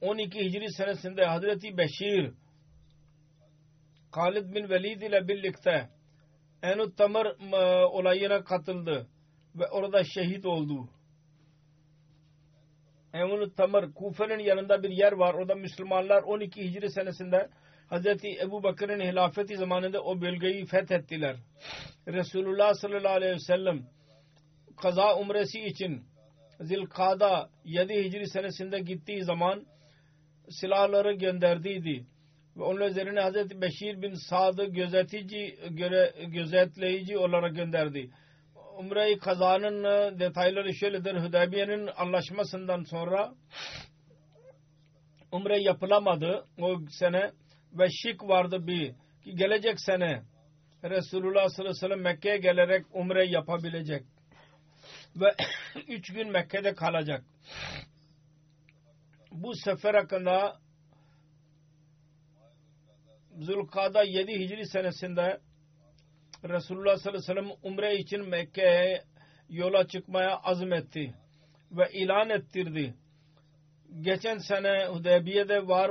12 Hicri senesinde Hazreti Beşir Halid bin Velid ile birlikte Enut Tamır e, olayına katıldı ve orada şehit oldu. Enut Tamır Kufe'nin yanında bir yer var. Orada Müslümanlar 12 Hicri senesinde Hazreti Ebu Bakır'ın hilafeti zamanında o bölgeyi fethettiler. Resulullah sallallahu aleyhi ve sellem kaza umresi için Zilkada 7 Hicri senesinde gittiği zaman silahları gönderdiydi. Ve onun üzerine Hazreti Beşir bin Sad'ı gözetici, göre, gözetleyici olarak gönderdi. Umre-i kazanın detayları şöyledir. Hüdaybiye'nin anlaşmasından sonra umre yapılamadı o sene ve şık vardı bir ki gelecek sene Resulullah sallallahu aleyhi ve sellem Mekke'ye gelerek umre yapabilecek ve üç gün Mekke'de kalacak. Bu sefer hakkında Zulkada 7 Hicri senesinde Resulullah sallallahu aleyhi ve sellem umre için Mekke'ye yola çıkmaya azmetti ve ilan ettirdi. Geçen sene Hudeybiye'de var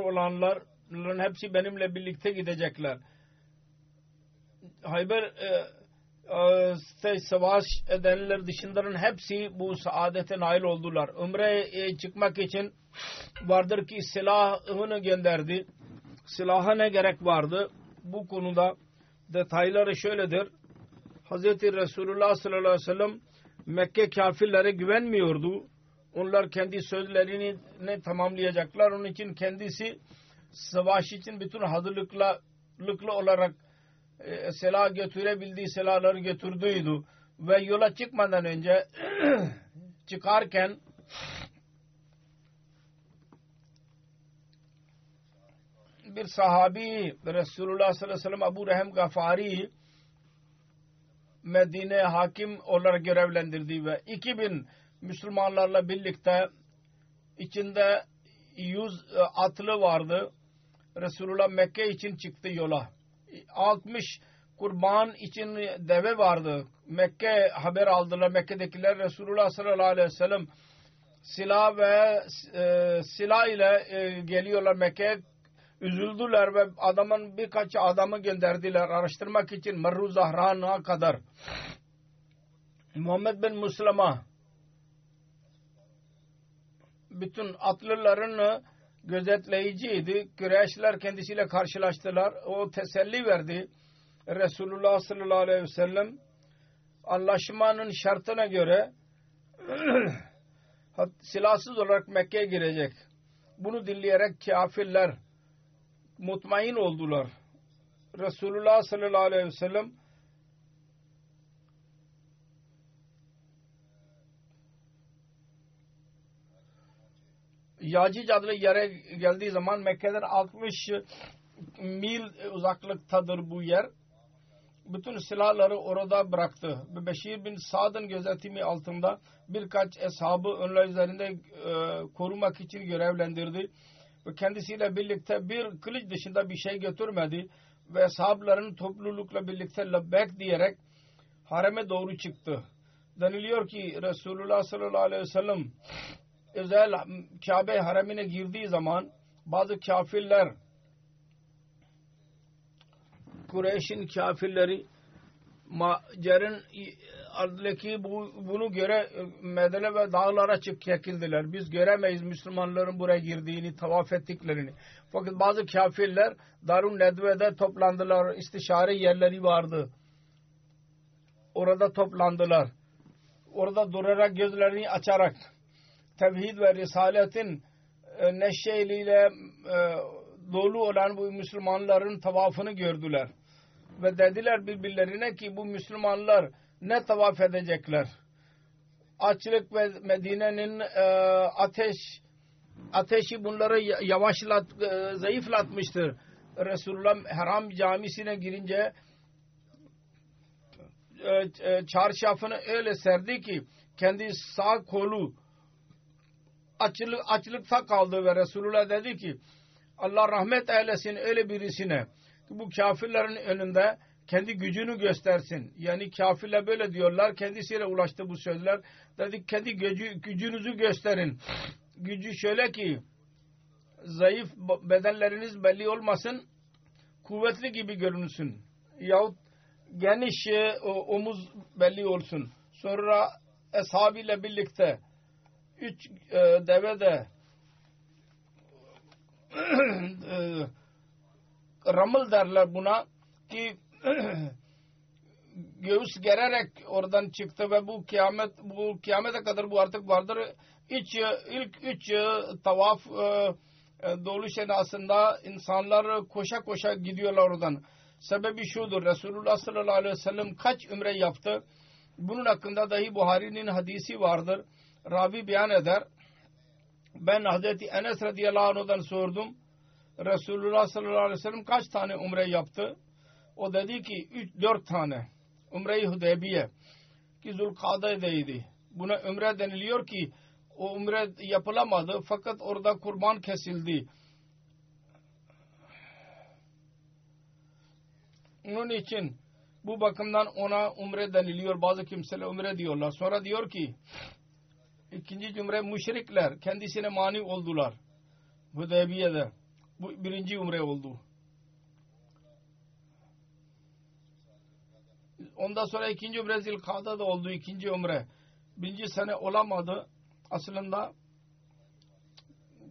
olanların hepsi benimle birlikte gidecekler. Hayber e, e, savaş edenler dışındaların hepsi bu saadete nail oldular. Umre'ye çıkmak için vardır ki silahını gönderdi. Silaha ne gerek vardı? Bu konuda detayları şöyledir. Hz. Resulullah sallallahu aleyhi ve sellem Mekke kafirlere güvenmiyordu. Onlar kendi sözlerini ne tamamlayacaklar. Onun için kendisi savaş için bütün hazırlıkla olarak e, silah götürebildiği silahları götürdüydü. Ve yola çıkmadan önce çıkarken bir sahabi Resulullah sallallahu aleyhi ve sellem Abu Rehem Gafari Medine hakim olarak görevlendirdi ve 2000 Müslümanlarla birlikte içinde 100 e, atlı vardı. Resulullah Mekke için çıktı yola. 60 kurban için deve vardı. Mekke haber aldılar. Mekke'dekiler Resulullah sallallahu aleyhi ve sellem silah ve e, silah ile e, geliyorlar Mekke'ye üzüldüler ve adamın birkaç adamı gönderdiler araştırmak için Merru Zahran'a kadar. Muhammed bin Muslima bütün atlıların gözetleyiciydi. Kureyşler kendisiyle karşılaştılar. O teselli verdi. Resulullah sallallahu aleyhi ve sellem anlaşmanın şartına göre silahsız olarak Mekke'ye girecek. Bunu dinleyerek kafirler mutmain oldular. Resulullah sallallahu aleyhi ve sellem Yacic adlı yere geldiği zaman Mekke'den 60 mil uzaklıktadır bu yer. Bütün silahları orada bıraktı. Beşir bin Sad'ın gözetimi altında birkaç eshabı onlar üzerinde e, korumak için görevlendirdi. Ve kendisiyle birlikte bir kılıç dışında bir şey götürmedi. Ve eshabların toplulukla birlikte lebbek diyerek hareme doğru çıktı. Deniliyor ki Resulullah sallallahu aleyhi ve sellem özel Kabe haremine girdiği zaman bazı kafirler Kureyş'in kafirleri Macer'in adındaki bu, bunu göre Medine ve dağlara çık çekildiler. Biz göremeyiz Müslümanların buraya girdiğini, tavaf ettiklerini. Fakat bazı kafirler Darun Nedve'de toplandılar. İstişare yerleri vardı. Orada toplandılar. Orada durarak gözlerini açarak tevhid ve risaletin e, neşeyle e, dolu olan bu Müslümanların tavafını gördüler. Ve dediler birbirlerine ki bu Müslümanlar ne tavaf edecekler? Açlık ve Medine'nin e, ateş ateşi bunları yavaşlat, e, zayıflatmıştır. Resulullah Haram camisine girince e, çarşafını öyle serdi ki kendi sağ kolu açlık, açlıkta kaldı ve Resulullah dedi ki Allah rahmet eylesin öyle birisine ki bu kafirlerin önünde kendi gücünü göstersin. Yani kafirler böyle diyorlar. Kendisiyle ulaştı bu sözler. Dedik kendi gücü, gücünüzü gösterin. Gücü şöyle ki zayıf bedenleriniz belli olmasın. Kuvvetli gibi görünsün. Yahut geniş e, omuz belli olsun. Sonra ashabıyla birlikte üç e, deve de e, ramıl derler buna ki göğüs gererek oradan çıktı ve bu kıyamet bu kıyamete kadar bu artık vardır. İç, ilk üç tavaf e, doluş esnasında insanlar koşa koşa gidiyorlar oradan. Sebebi şudur. Resulullah sallallahu aleyhi ve sellem kaç ümre yaptı? Bunun hakkında dahi Buhari'nin hadisi vardır. Ravi beyan eder. Ben Hazreti Enes radıyallahu anh'dan sordum. Resulullah sallallahu aleyhi ve sellem kaç tane umre yaptı? O dedi ki 3-4 tane. Umre-i Hudeybiye ki Zulkade'deydi. Buna umre deniliyor ki o umre yapılamadı fakat orada kurban kesildi. Onun için bu bakımdan ona umre deniliyor. Bazı kimseler umre diyorlar. Sonra diyor ki ikinci cümle müşrikler kendisine mani oldular. Hudeybiye'de. Bu birinci umre oldu. Ondan sonra ikinci umre Zilkada'da oldu. ikinci umre. Birinci sene olamadı. Aslında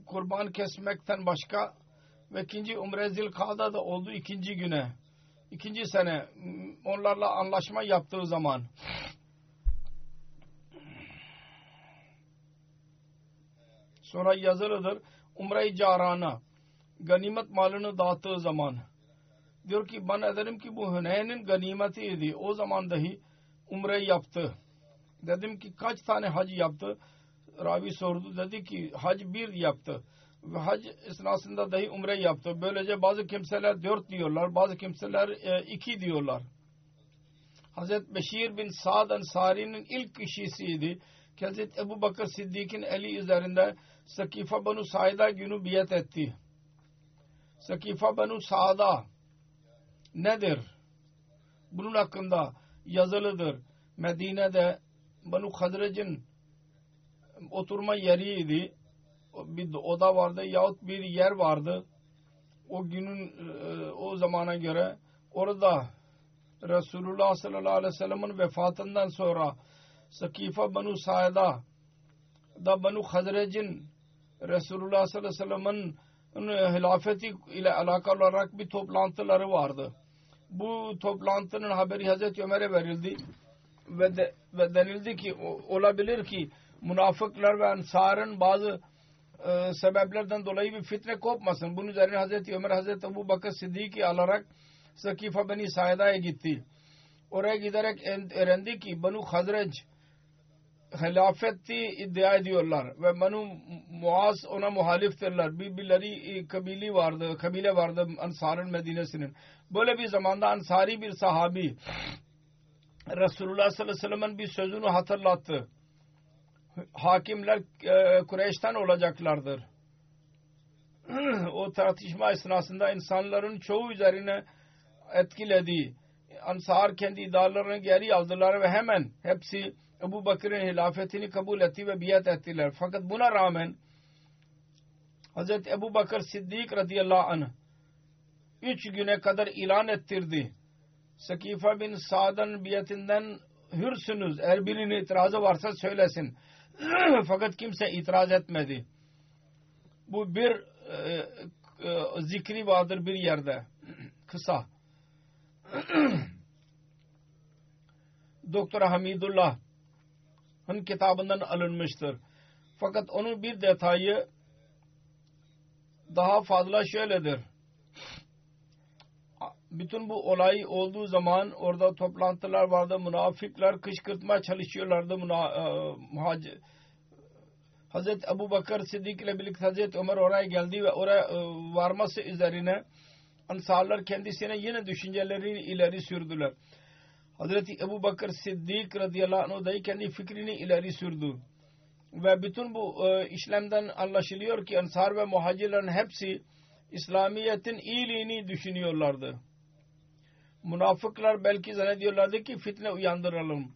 kurban kesmekten başka ve ikinci umre Zilkada'da oldu ikinci güne. ikinci sene onlarla anlaşma yaptığı zaman sonra yazılıdır umre-i carana ganimet malını dağıttığı zaman diyor ki bana dedim ki bu Hüneyn'in ganimetiydi. O zaman dahi umre yaptı. Dedim ki kaç tane hac yaptı? Ravi sordu. Dedi ki hac bir yaptı. Ve hac esnasında dahi umre yaptı. Böylece bazı kimseler dört diyorlar. Bazı kimseler e, iki diyorlar. Hazreti Beşir bin Sa'd Ansari'nin ilk kişisiydi. Hazreti Ebu Bakır Siddiq'in eli üzerinde Sakifa Banu Said'a günü biyet etti. Sakifa Banu Sa'da nedir? Bunun hakkında yazılıdır. Medine'de Banu Hadrec'in oturma yeriydi. Bir oda vardı yahut bir yer vardı. O günün e, o zamana göre orada Resulullah sallallahu aleyhi ve sellem'in vefatından sonra Sakifa Banu Sa'da da Banu Hadrec'in Resulullah sallallahu aleyhi ve sellem'in hilafeti ile alakalı olarak bir toplantıları vardı. Bu toplantının haberi Hazreti Ömer'e verildi ve, de, ve denildi ki olabilir ki münafıklar ve ansarın bazı e, sebeplerden dolayı bir fitne kopmasın. Bunun üzerine Hazreti Ömer Hazreti Ebu Bakır Siddiq'i alarak Sakifa Beni Saida'ya gitti. Oraya giderek öğrendi ki Banu Hazreç hilafeti iddia ediyorlar ve Banu Muaz ona muhaliftirler. Birbirleri kabili vardı, kabile vardı Ansar'ın Medine'sinin. Böyle bir zamanda Ansari bir sahabi Resulullah sallallahu aleyhi ve sellem'in bir sözünü hatırlattı. Hakimler e, Kureyş'ten olacaklardır. o tartışma esnasında insanların çoğu üzerine etkiledi. Ansar kendi iddialarını geri aldılar ve hemen hepsi Ebu Bakır'ın hilafetini kabul etti ve biat ettiler. Fakat buna rağmen Hz. Ebu Bakır Siddik radıyallahu anh üç güne kadar ilan ettirdi. Sakifa bin Sa'dan biyetinden hürsünüz. Eğer birinin itirazı varsa söylesin. Fakat kimse itiraz etmedi. Bu bir e, e, zikri vardır bir yerde. Kısa. Doktor Hamidullah onun kitabından alınmıştır. Fakat onun bir detayı daha fazla şöyledir. Bütün bu olay olduğu zaman orada toplantılar vardı. Münafıklar kışkırtma çalışıyorlardı. Muhacir. E, Hazreti Ebu Bakır Siddik ile birlikte Hazreti Ömer oraya geldi ve oraya e, varması üzerine Ansarlar kendisine yine düşüncelerini ileri sürdüler. Hazreti Ebu Bakır Siddik radıyallahu anh dahi kendi fikrini ileri sürdü. Ve bütün bu e, işlemden anlaşılıyor ki Ansar ve Muhacirlerin hepsi İslamiyet'in iyiliğini düşünüyorlardı. Münafıklar belki zannediyorlardı ki fitne uyandıralım.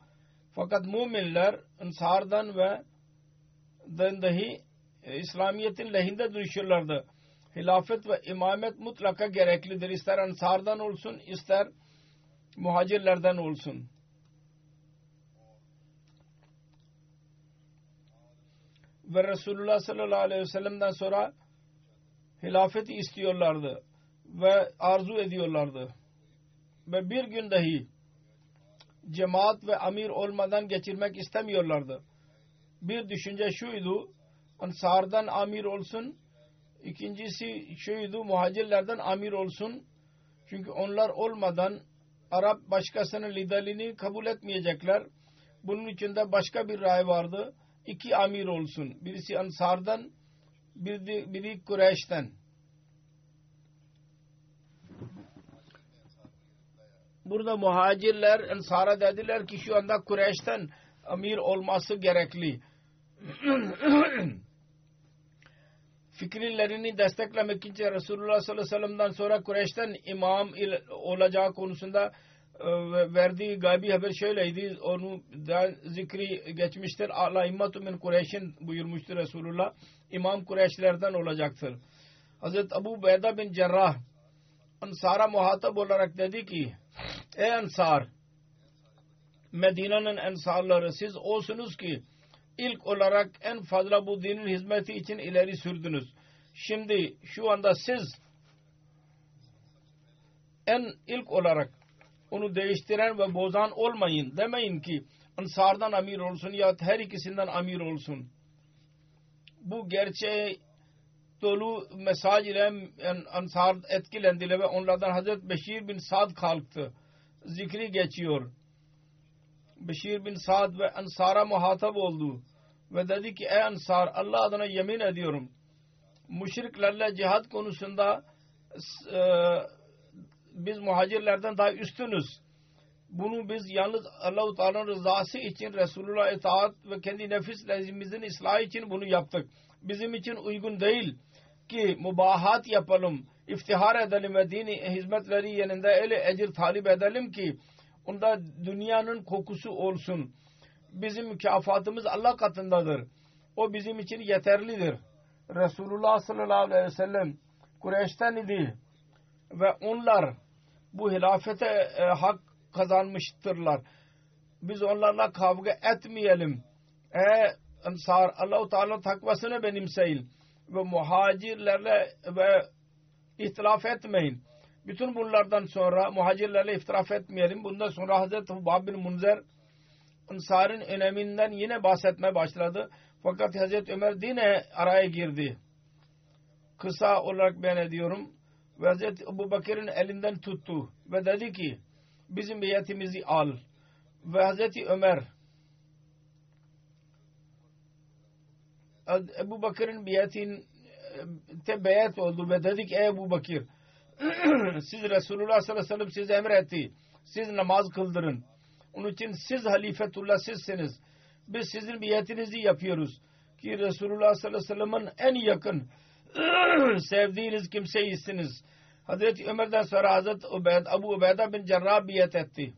Fakat müminler ensardan ve dahi e, İslamiyet'in lehinde duruşuyorlardı. Hilafet ve imamet mutlaka gereklidir. İster ensardan olsun ister muhacirlerden olsun. Ve Resulullah sallallahu aleyhi ve sellem'den sonra hilafeti istiyorlardı ve arzu ediyorlardı. Ve bir gün dahi cemaat ve amir olmadan geçirmek istemiyorlardı. Bir düşünce şuydu, Ansardan amir olsun, ikincisi şuydu, muhacirlerden amir olsun. Çünkü onlar olmadan Arap başkasının liderliğini kabul etmeyecekler. Bunun içinde başka bir ray vardı. İki amir olsun. Birisi Ansar'dan, biri, biri Kureyş'ten. Burada muhacirler Ensar'a dediler ki şu anda Kureyş'ten amir olması gerekli. Fikirlerini desteklemek için Resulullah sallallahu aleyhi ve sellem'den sonra Kureyş'ten imam olacağı konusunda e, verdiği gaybi haber şöyleydi. Onu da zikri geçmiştir. Allah immatu min Kureyş'in buyurmuştur Resulullah. İmam Kureyşlerden olacaktır. Hazreti Abu Beyda bin Cerrah Ansar'a muhatap olarak dedi ki Ey Ensar Medine'nin ensarları siz olsunuz ki ilk olarak en fazla bu dinin hizmeti için ileri sürdünüz. Şimdi şu anda siz en ilk olarak onu değiştiren ve bozan olmayın. Demeyin ki Ansar'dan amir olsun ya her ikisinden amir olsun. Bu gerçeği dolu mesaj ile Ansar etkilendiler ve onlardan Hazreti Beşir bin Sad kalktı. Zikri geçiyor. Beşir bin Sad ve Ansar'a muhatap oldu. Ve dedi ki ey Ansar Allah adına yemin ediyorum. Müşriklerle cihat konusunda e, biz muhacirlerden daha üstünüz. Bunu biz yalnız Allah-u Teala'nın rızası için Resulullah itaat ve kendi nefis lezimizin ıslahı için bunu yaptık. Bizim için uygun değil ki mubahat yapalım, iftihar edelim ve dini hizmetleri yanında öyle ecir talip edelim ki onda dünyanın kokusu olsun. Bizim mükafatımız Allah katındadır. O bizim için yeterlidir. Resulullah sallallahu aleyhi ve sellem Kureyş'ten idi ve onlar bu hilafete e, hak kazanmıştırlar. Biz onlarla kavga etmeyelim. Ey Ensar Allah-u Teala takvasını benimseyin ve muhacirlerle ve ihtilaf etmeyin. Bütün bunlardan sonra muhacirlerle ihtilaf etmeyelim. Bundan sonra Hazreti Hubab bin Munzer Ensar'ın öneminden yine bahsetmeye başladı. Fakat Hazreti Ömer yine araya girdi. Kısa olarak ben ediyorum. Ve Hazreti Ebu Bakır'ın elinden tuttu ve dedi ki bizim beyatimizi al. Ve Hazreti Ömer Ebu Bakır'ın biyetin te beyat oldu ve dedik ey Ebu Bakır siz Resulullah sallallahu aleyhi ve sellem size emretti. Siz namaz kıldırın. Onun için siz halifetullah sizsiniz. Biz sizin biyetinizi yapıyoruz. Ki Resulullah sallallahu aleyhi ve sellem'in en yakın sevdiğiniz kimseyisiniz. Hazreti Ömer'den sonra Hazreti Ubeyd, Abu Ubeyda bin Cerrah biyet etti.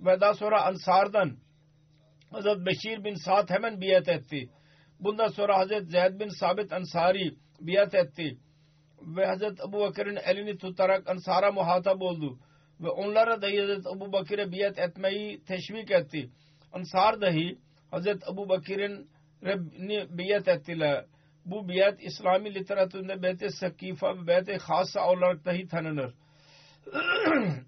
Ve daha sonra Ansar'dan Hazreti Beşir bin Sa'd hemen biyet etti. Bundan sonra Hazreti Zeyd bin Sabit Ansari biat etti. Ve Hazreti Ebu Bakır'ın elini tutarak Ansar'a muhatap oldu. Ve onlara da Hazreti Ebu Bakır'a biat etmeyi teşvik etti. Ansar dahi Hazreti Ebu Bakır'ın biat ettiler. Bu biat İslami literatüründe beyt-i sakifa ve beyt-i khasa olarak dahi tanınır.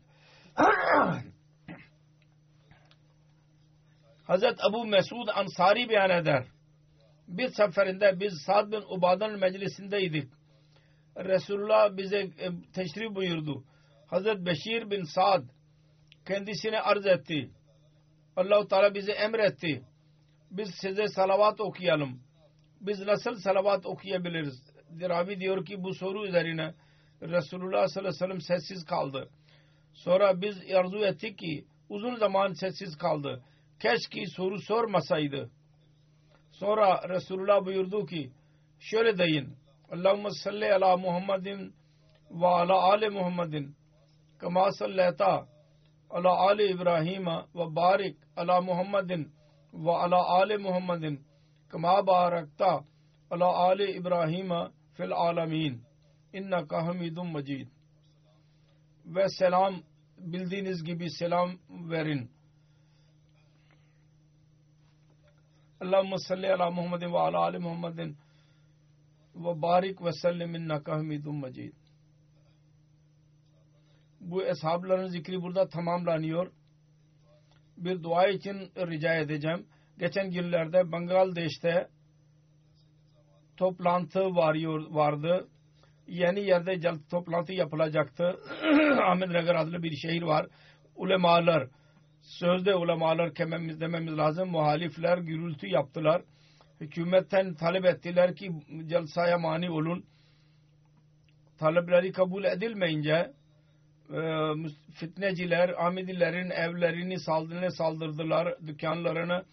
Hazreti Ebu Mesud Ansari beyan eder bir seferinde biz Sa'd bin Ubada'nın meclisindeydik. Resulullah bize e, teşrif buyurdu. Hazret Beşir bin Sa'd kendisine arz etti. Allah-u Teala bize emretti. Biz size salavat okuyalım. Biz nasıl salavat okuyabiliriz? Ravi diyor ki bu soru üzerine Resulullah sallallahu aleyhi ve sellem sessiz kaldı. Sonra biz arzu ettik ki uzun zaman sessiz kaldı. Keşke soru sormasaydı. Sonra Resulullah buyurdu ki şöyle deyin Allahümme salli ala Muhammedin ve ala ali Muhammedin kama salleta ala ali İbrahim ve barik ala Muhammedin ve ala ali Muhammedin kama barakta ala ali İbrahim fil alamin inneke hamidun mecid ve selam bildiğiniz gibi selam verin. Allahümme salli ala Muhammedin ve ala ali Muhammedin ve barik ve sellim inneke hamidun mecid. Bu eshabların zikri burada tamamlanıyor. Bir dua için rica edeceğim. Geçen günlerde Bangladeş'te toplantı varıyor, vardı. Yeni yerde toplantı yapılacaktı. Ahmet Nagar adlı bir şehir var. Ulemalar, sözde ulemalar kememiz dememiz lazım. Muhalifler gürültü yaptılar. Hükümetten talep ettiler ki celsaya mani olun. Talepleri kabul edilmeyince fitneciler Ahmedilerin evlerini saldırına saldırdılar. Dükkanlarını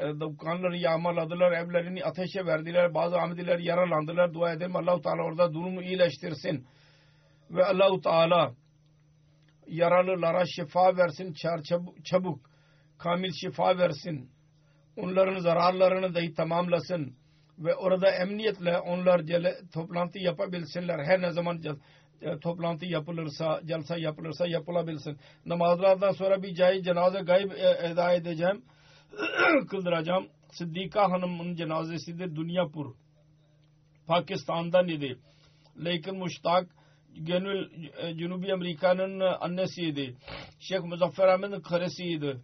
e, dükkanları yağmaladılar. Evlerini ateşe verdiler. Bazı Ahmediler yaralandılar. Dua edelim Allah-u Teala orada durumu iyileştirsin. Ve Allah-u Teala yaralılara şifa versin. Çabuk, çabuk kamil şifa versin. Onların zararlarını dahi tamamlasın. Ve orada emniyetle onlar toplantı yapabilsinler. Her ne zaman e, toplantı yapılırsa, celsa yapılırsa yapılabilsin. Namazlardan sonra bir cahil cenaze gayb e, eda edeceğim. kıldıracağım. Sıddika Hanım'ın cenazesidir Dünyapur. Pakistan'dan idi. Lekin Muştak Gönül e, Amerika'nın annesiydi. Şeyh Muzaffer Ahmet'in karısıydı.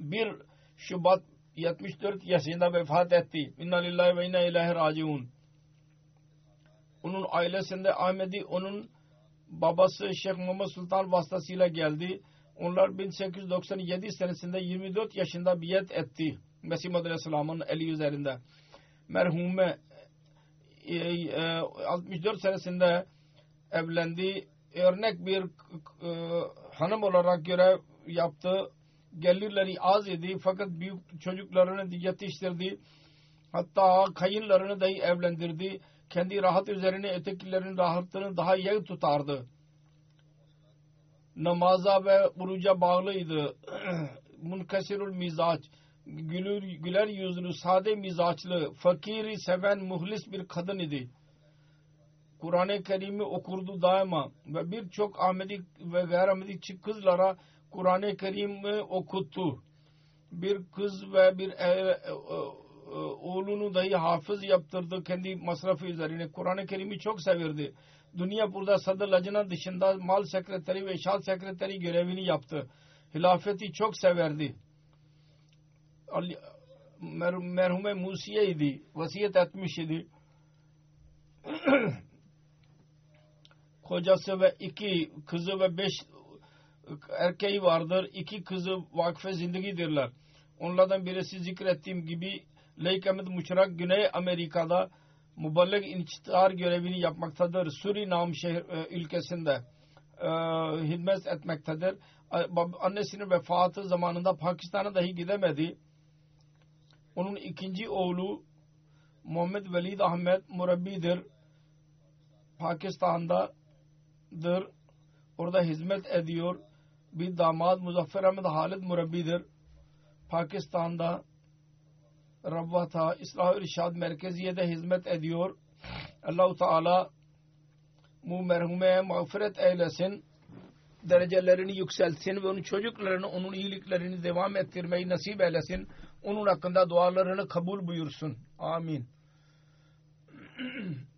1 Şubat 74 yaşında vefat etti. İnna lillahi ve inna ilahi raciun. Onun ailesinde Ahmedi onun babası Şeyh Muhammed Sultan vasıtasıyla geldi. Onlar 1897 senesinde 24 yaşında biyet etti. Mesih Muhammed Aleyhisselam'ın eli üzerinde. Merhume 64 e, senesinde evlendi. Örnek bir e, hanım olarak görev yaptı. Gelirleri az idi fakat büyük çocuklarını yetiştirdi. Hatta kayınlarını dahi evlendirdi. Kendi rahat üzerine ötekilerin rahatını daha iyi tutardı namaza ve oruca bağlıydı. Munkasirul mizaç, gülür, güler yüzlü, sade mizaçlı, fakiri seven muhlis bir kadın idi. Kur'an-ı Kerim'i okurdu daima ve birçok Ahmedi ve gayrimedi kızlara Kur'an-ı Kerim'i okuttu. Bir kız ve bir e, e, oğlunu dahi hafız yaptırdı kendi masrafı üzerine. Kur'an-ı Kerim'i çok severdi dünya burada sadır lacına dışında mal sekreteri ve şal sekreteri görevini yaptı. Hilafeti çok severdi. Merhume Musiye idi. Vasiyet etmiş idi. Kocası ve iki kızı ve beş erkeği vardır. İki kızı vakfe zindigidirler. Onlardan birisi zikrettiğim gibi Leyk Ahmet Muşrak Güney Amerika'da muballik inçtar görevini yapmaktadır. Surinam şehir, e, ülkesinde e, hizmet etmektedir. Annesinin vefatı zamanında Pakistan'a dahi gidemedi. Onun ikinci oğlu Muhammed Velid Ahmet murabbidir. Pakistan'dadır. Orada hizmet ediyor. Bir damat Muzaffer Ahmet Halid murabbidir. Pakistan'da Rabbata İslah İrşad Merkeziye'de hizmet ediyor. Allahu Teala bu merhume mağfiret eylesin. Derecelerini yükseltsin ve onun çocuklarını, onun iyiliklerini devam ettirmeyi nasip eylesin. Onun hakkında dualarını kabul buyursun. Amin.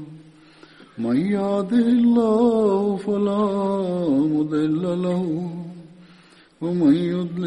من يهده الله فلا مضل له ومن يضلل